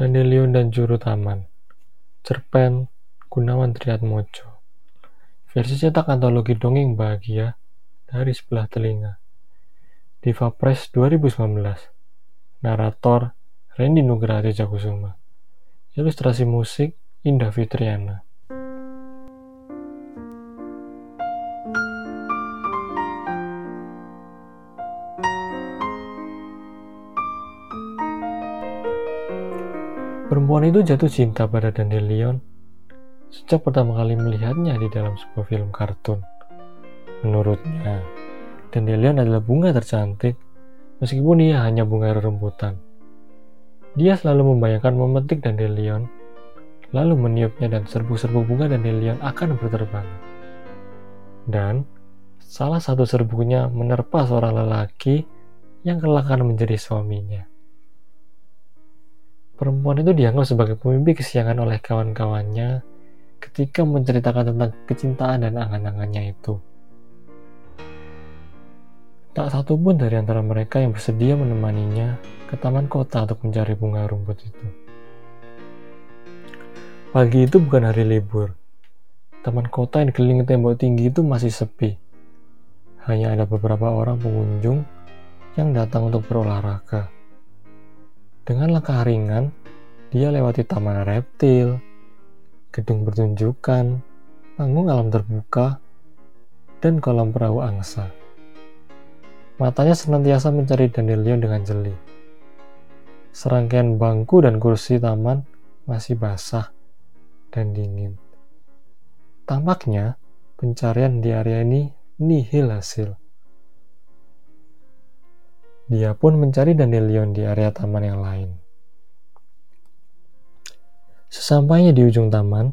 Dandelion dan Juru Taman. Cerpen Gunawan Triatmojo. Versi cetak antologi dongeng bahagia dari sebelah telinga. Diva Press 2019. Narator Randy Nugraha Jakusuma. Ilustrasi musik Indah Fitriana. Perempuan itu jatuh cinta pada Dandelion sejak pertama kali melihatnya di dalam sebuah film kartun. Menurutnya, Dandelion adalah bunga tercantik meskipun ia hanya bunga rembutan. Dia selalu membayangkan memetik Dandelion, lalu meniupnya dan serbuk-serbuk bunga Dandelion akan berterbang. Dan salah satu serbuknya menerpa seorang lelaki yang kelak akan menjadi suaminya. Perempuan itu dianggap sebagai pemimpi kesiangan oleh kawan-kawannya ketika menceritakan tentang kecintaan dan angan-angannya itu. Tak satu pun dari antara mereka yang bersedia menemaninya ke taman kota untuk mencari bunga rumput itu. Pagi itu bukan hari libur. Taman kota yang dikelilingi tembok tinggi itu masih sepi. Hanya ada beberapa orang pengunjung yang datang untuk berolahraga. Dengan langkah ringan, dia lewati taman reptil, gedung pertunjukan, panggung alam terbuka, dan kolam perahu angsa. Matanya senantiasa mencari dandelion dengan jeli. Serangkaian bangku dan kursi taman masih basah dan dingin. Tampaknya pencarian di area ini nihil hasil. Dia pun mencari dandelion di area taman yang lain. Sesampainya di ujung taman,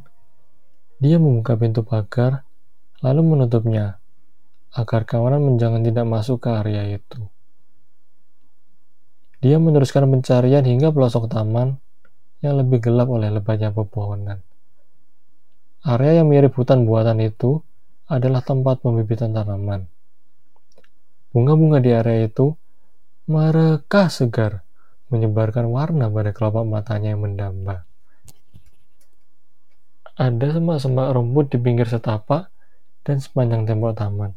dia membuka pintu pagar lalu menutupnya agar kawanan menjangan tidak masuk ke area itu. Dia meneruskan pencarian hingga pelosok taman yang lebih gelap oleh lebatnya pepohonan. Area yang mirip hutan buatan itu adalah tempat pembibitan tanaman. Bunga-bunga di area itu mereka segar, menyebarkan warna pada kelopak matanya yang mendamba. Ada semak-semak rumput di pinggir setapak dan sepanjang tembok taman.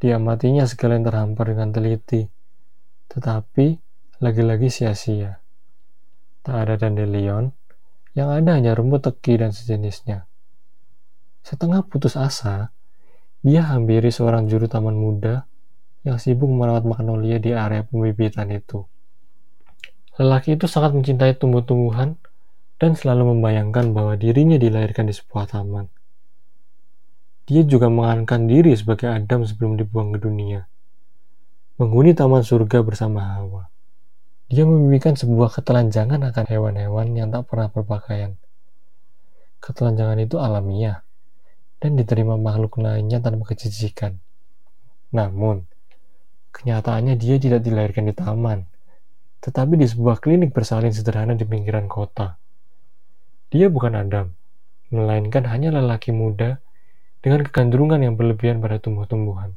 Diamatinya segala yang terhampar dengan teliti, tetapi lagi-lagi sia-sia. Tak ada dandelion, yang ada hanya rumput teki dan sejenisnya. Setengah putus asa, dia hampiri seorang juru taman muda yang sibuk merawat magnolia di area pembibitan itu. Lelaki itu sangat mencintai tumbuh-tumbuhan dan selalu membayangkan bahwa dirinya dilahirkan di sebuah taman. Dia juga mengankan diri sebagai Adam sebelum dibuang ke dunia. Menghuni taman surga bersama Hawa. Dia memimpikan sebuah ketelanjangan akan hewan-hewan yang tak pernah berpakaian. Ketelanjangan itu alamiah dan diterima makhluk lainnya tanpa kejijikan. Namun, Kenyataannya dia tidak dilahirkan di taman, tetapi di sebuah klinik bersalin sederhana di pinggiran kota. Dia bukan Adam, melainkan hanya lelaki muda dengan kegandrungan yang berlebihan pada tumbuh-tumbuhan.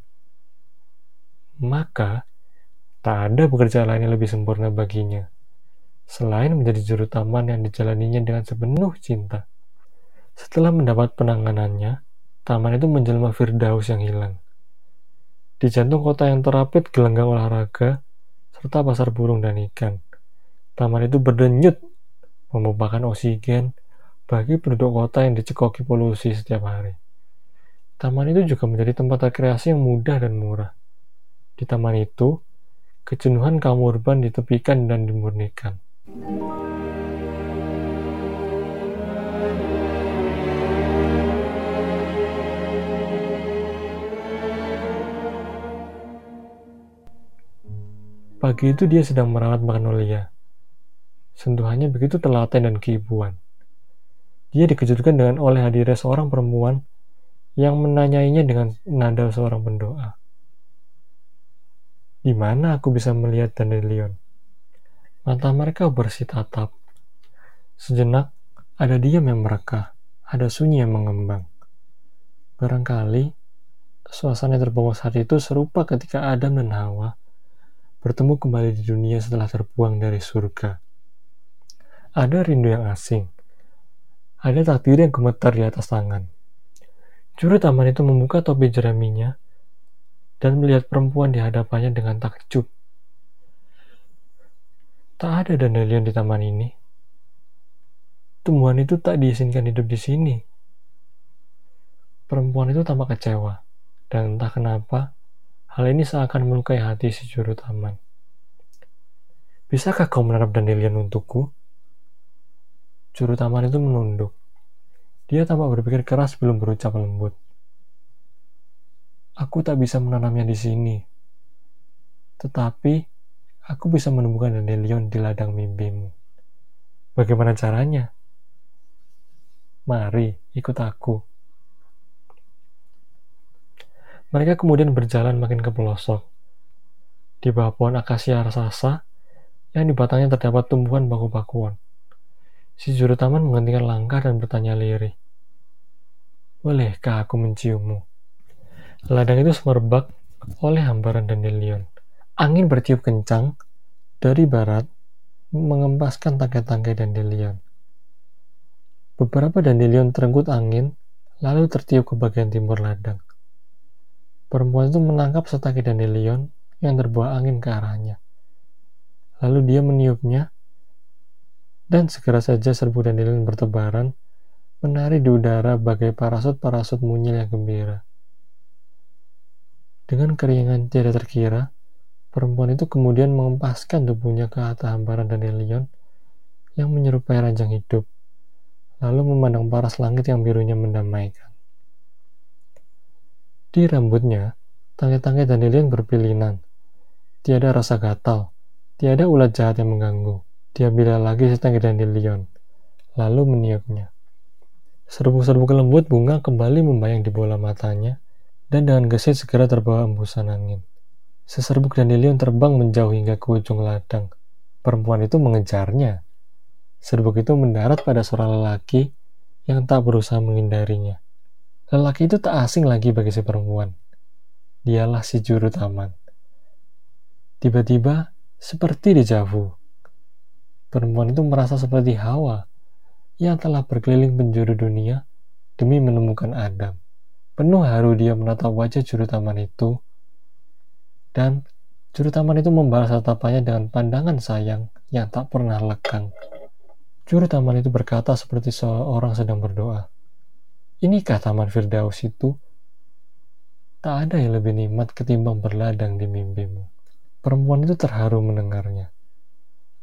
Maka, tak ada pekerjaan lain yang lebih sempurna baginya, selain menjadi juru taman yang dijalaninya dengan sepenuh cinta. Setelah mendapat penanganannya, taman itu menjelma Firdaus yang hilang. Di jantung kota yang terapit gelanggang olahraga, serta pasar burung dan ikan. Taman itu berdenyut, memupakan oksigen bagi penduduk kota yang dicekoki polusi setiap hari. Taman itu juga menjadi tempat rekreasi yang mudah dan murah. Di taman itu, kejenuhan kaum urban ditepikan dan dimurnikan. Pagi itu dia sedang merawat magnolia. Sentuhannya begitu telaten dan keibuan. Dia dikejutkan dengan oleh hadirnya seorang perempuan yang menanyainya dengan nada seorang pendoa. Di mana aku bisa melihat Dandelion? Mata mereka bersih tatap. Sejenak, ada diam yang merekah, ada sunyi yang mengembang. Barangkali, suasana terbawa saat itu serupa ketika Adam dan Hawa bertemu kembali di dunia setelah terbuang dari surga. Ada rindu yang asing. Ada takdir yang gemetar di atas tangan. Juru taman itu membuka topi jeraminya dan melihat perempuan di hadapannya dengan takjub. Tak ada dandelion di taman ini. Tumbuhan itu tak diizinkan hidup di sini. Perempuan itu tampak kecewa, dan entah kenapa, hal ini seakan melukai hati si juru taman. Bisakah kau menanam dandelion untukku? Juru taman itu menunduk. Dia tampak berpikir keras sebelum berucap lembut. Aku tak bisa menanamnya di sini. Tetapi, aku bisa menemukan dandelion di ladang mimpimu. Bagaimana caranya? Mari, ikut aku. Mereka kemudian berjalan makin ke pelosok. Di bawah pohon akasia raksasa, yang di batangnya terdapat tumbuhan baku-bakuan. Si juru taman menghentikan langkah dan bertanya lirih. Bolehkah aku menciummu? Ladang itu semerbak oleh hamparan dandelion. Angin bertiup kencang dari barat mengempaskan tangkai-tangkai dandelion. Beberapa dandelion terenggut angin, lalu tertiup ke bagian timur ladang. Perempuan itu menangkap setangkai dandelion yang terbawa angin ke arahnya. Lalu dia meniupnya, dan segera saja serbu dandelion bertebaran, menari di udara bagai parasut-parasut munyil yang gembira. Dengan keringan tidak terkira, perempuan itu kemudian mengempaskan tubuhnya ke atas hamparan dandelion yang menyerupai ranjang hidup, lalu memandang paras langit yang birunya mendamaikan. Di rambutnya, tangkai-tangkai dandelion berpilinan. Tiada rasa gatal, Tiada ulat jahat yang mengganggu. Dia bila lagi setengah dandelion, lalu meniupnya. Serbuk-serbuk lembut bunga kembali membayang di bola matanya, dan dengan gesit segera terbawa embusan angin. Seserbuk dandelion terbang menjauh hingga ke ujung ladang. Perempuan itu mengejarnya. Serbuk itu mendarat pada seorang lelaki yang tak berusaha menghindarinya. Lelaki itu tak asing lagi bagi si perempuan. Dialah si juru taman. Tiba-tiba, seperti dejavu. Perempuan itu merasa seperti Hawa yang telah berkeliling penjuru dunia demi menemukan Adam. Penuh haru dia menatap wajah juru taman itu dan juru taman itu membalas tatapannya dengan pandangan sayang yang tak pernah lekang. Juru taman itu berkata seperti seorang sedang berdoa. Inikah taman Firdaus itu? Tak ada yang lebih nikmat ketimbang berladang di mimpimu. Perempuan itu terharu mendengarnya.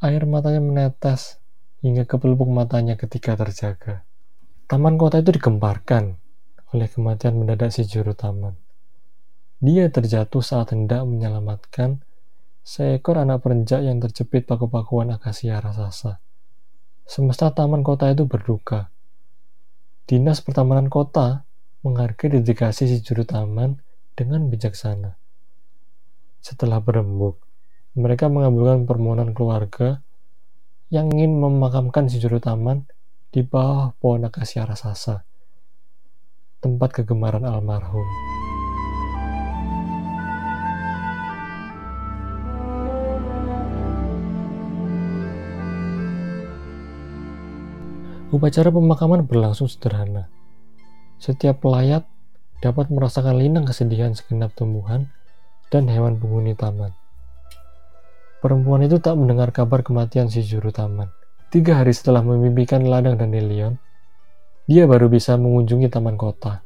Air matanya menetes hingga ke pelupuk matanya ketika terjaga. Taman kota itu digemparkan oleh kematian mendadak si juru taman. Dia terjatuh saat hendak menyelamatkan seekor anak perenjak yang terjepit paku-pakuan akasia raksasa. Semesta taman kota itu berduka. Dinas Pertamanan Kota menghargai dedikasi si juru taman dengan bijaksana. Setelah berembuk, mereka mengabulkan permohonan keluarga yang ingin memakamkan si juru taman di bawah pohon akasia raksasa, tempat kegemaran almarhum. Upacara pemakaman berlangsung sederhana. Setiap pelayat dapat merasakan linang kesedihan segenap tumbuhan dan hewan penghuni taman. Perempuan itu tak mendengar kabar kematian si juru taman. Tiga hari setelah memimpikan ladang dan Lilion, dia baru bisa mengunjungi taman kota.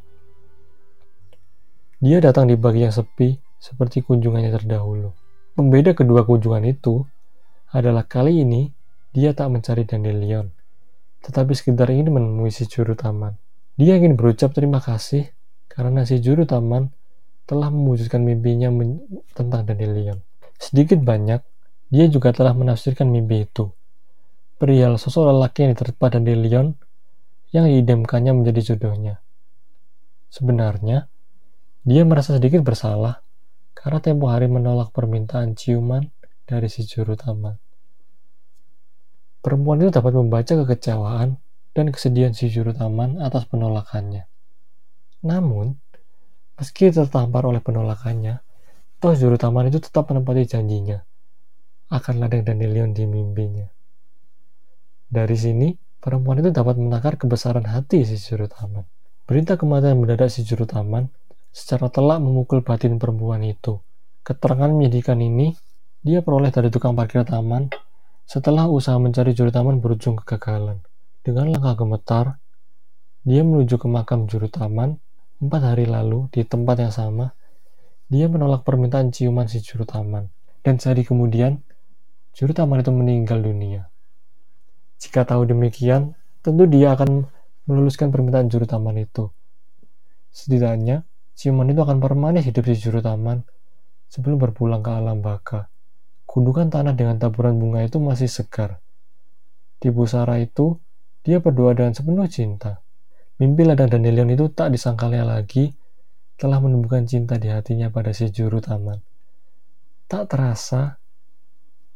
Dia datang di pagi yang sepi, seperti kunjungannya terdahulu. Pembeda kedua kunjungan itu adalah kali ini dia tak mencari dandelion, tetapi sekedar ingin menemui si juru taman. Dia ingin berucap terima kasih karena si juru taman telah mewujudkan mimpinya tentang Dandelion. Sedikit banyak, dia juga telah menafsirkan mimpi itu. Perihal sosok lelaki yang diterpa Dandelion yang diidamkannya menjadi jodohnya. Sebenarnya, dia merasa sedikit bersalah karena tempo hari menolak permintaan ciuman dari si juru taman. Perempuan itu dapat membaca kekecewaan dan kesedihan si juru taman atas penolakannya. Namun, Meski tertampar oleh penolakannya, toh juru taman itu tetap menempati janjinya akan ladang Dandelion di mimpinya. Dari sini, perempuan itu dapat menakar kebesaran hati si juru taman. Berita kematian mendadak si juru taman secara telak memukul batin perempuan itu. Keterangan menyedihkan ini dia peroleh dari tukang parkir taman setelah usaha mencari juru taman berujung kegagalan. Dengan langkah gemetar, dia menuju ke makam juru taman empat hari lalu di tempat yang sama. Dia menolak permintaan ciuman si juru taman. Dan sehari kemudian, juru taman itu meninggal dunia. Jika tahu demikian, tentu dia akan meluluskan permintaan juru taman itu. Setidaknya, ciuman itu akan permanis hidup si juru taman sebelum berpulang ke alam baka. Gundukan tanah dengan taburan bunga itu masih segar. Di busara itu, dia berdoa dengan sepenuh cinta. Mimpi ladang dandelion itu tak disangkalnya lagi telah menemukan cinta di hatinya pada si juru taman. Tak terasa,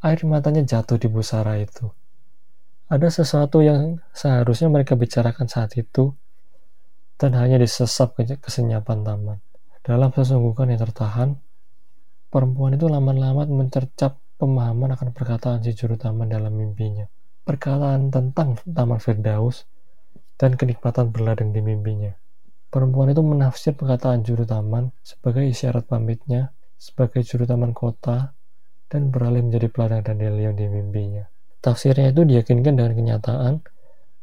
air matanya jatuh di busara itu. Ada sesuatu yang seharusnya mereka bicarakan saat itu, dan hanya disesap ke kesenyapan taman. Dalam sesungguhkan yang tertahan, perempuan itu lama-lama mencercap pemahaman akan perkataan si juru taman dalam mimpinya. Perkataan tentang Taman Firdaus dan kenikmatan berladang di mimpinya. Perempuan itu menafsir perkataan juru taman sebagai isyarat pamitnya sebagai juru taman kota dan beralih menjadi peladang dan dandelion di mimpinya. Tafsirnya itu diyakinkan dengan kenyataan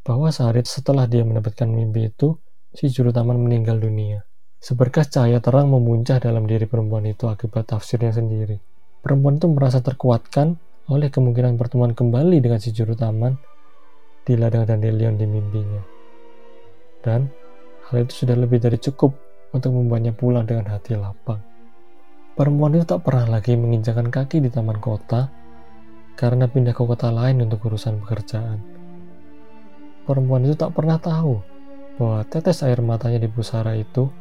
bahwa sehari setelah dia mendapatkan mimpi itu, si juru taman meninggal dunia. Seberkas cahaya terang memuncah dalam diri perempuan itu akibat tafsirnya sendiri. Perempuan itu merasa terkuatkan oleh kemungkinan pertemuan kembali dengan si juru taman di ladang dandelion di mimpinya. Dan hal itu sudah lebih dari cukup untuk membuatnya pulang dengan hati lapang. Perempuan itu tak pernah lagi menginjakan kaki di taman kota karena pindah ke kota lain untuk urusan pekerjaan. Perempuan itu tak pernah tahu bahwa tetes air matanya di pusara itu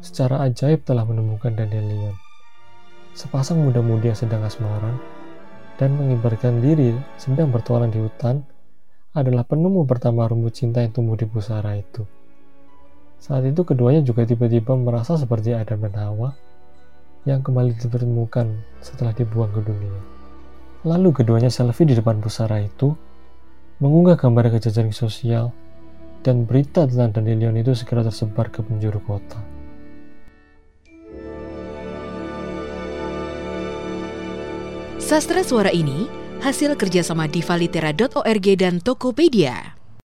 secara ajaib telah menemukan dandelion. Sepasang muda-mudi yang sedang asmara dan mengibarkan diri sedang bertualang di hutan adalah penemu pertama rumput cinta yang tumbuh di pusara itu. Saat itu keduanya juga tiba-tiba merasa seperti Adam dan Hawa yang kembali ditemukan setelah dibuang ke dunia. Lalu keduanya selfie di depan pusara itu, mengunggah gambar ke sosial, dan berita tentang Dandelion itu segera tersebar ke penjuru kota. Sastra suara ini hasil kerjasama divalitera.org dan Tokopedia.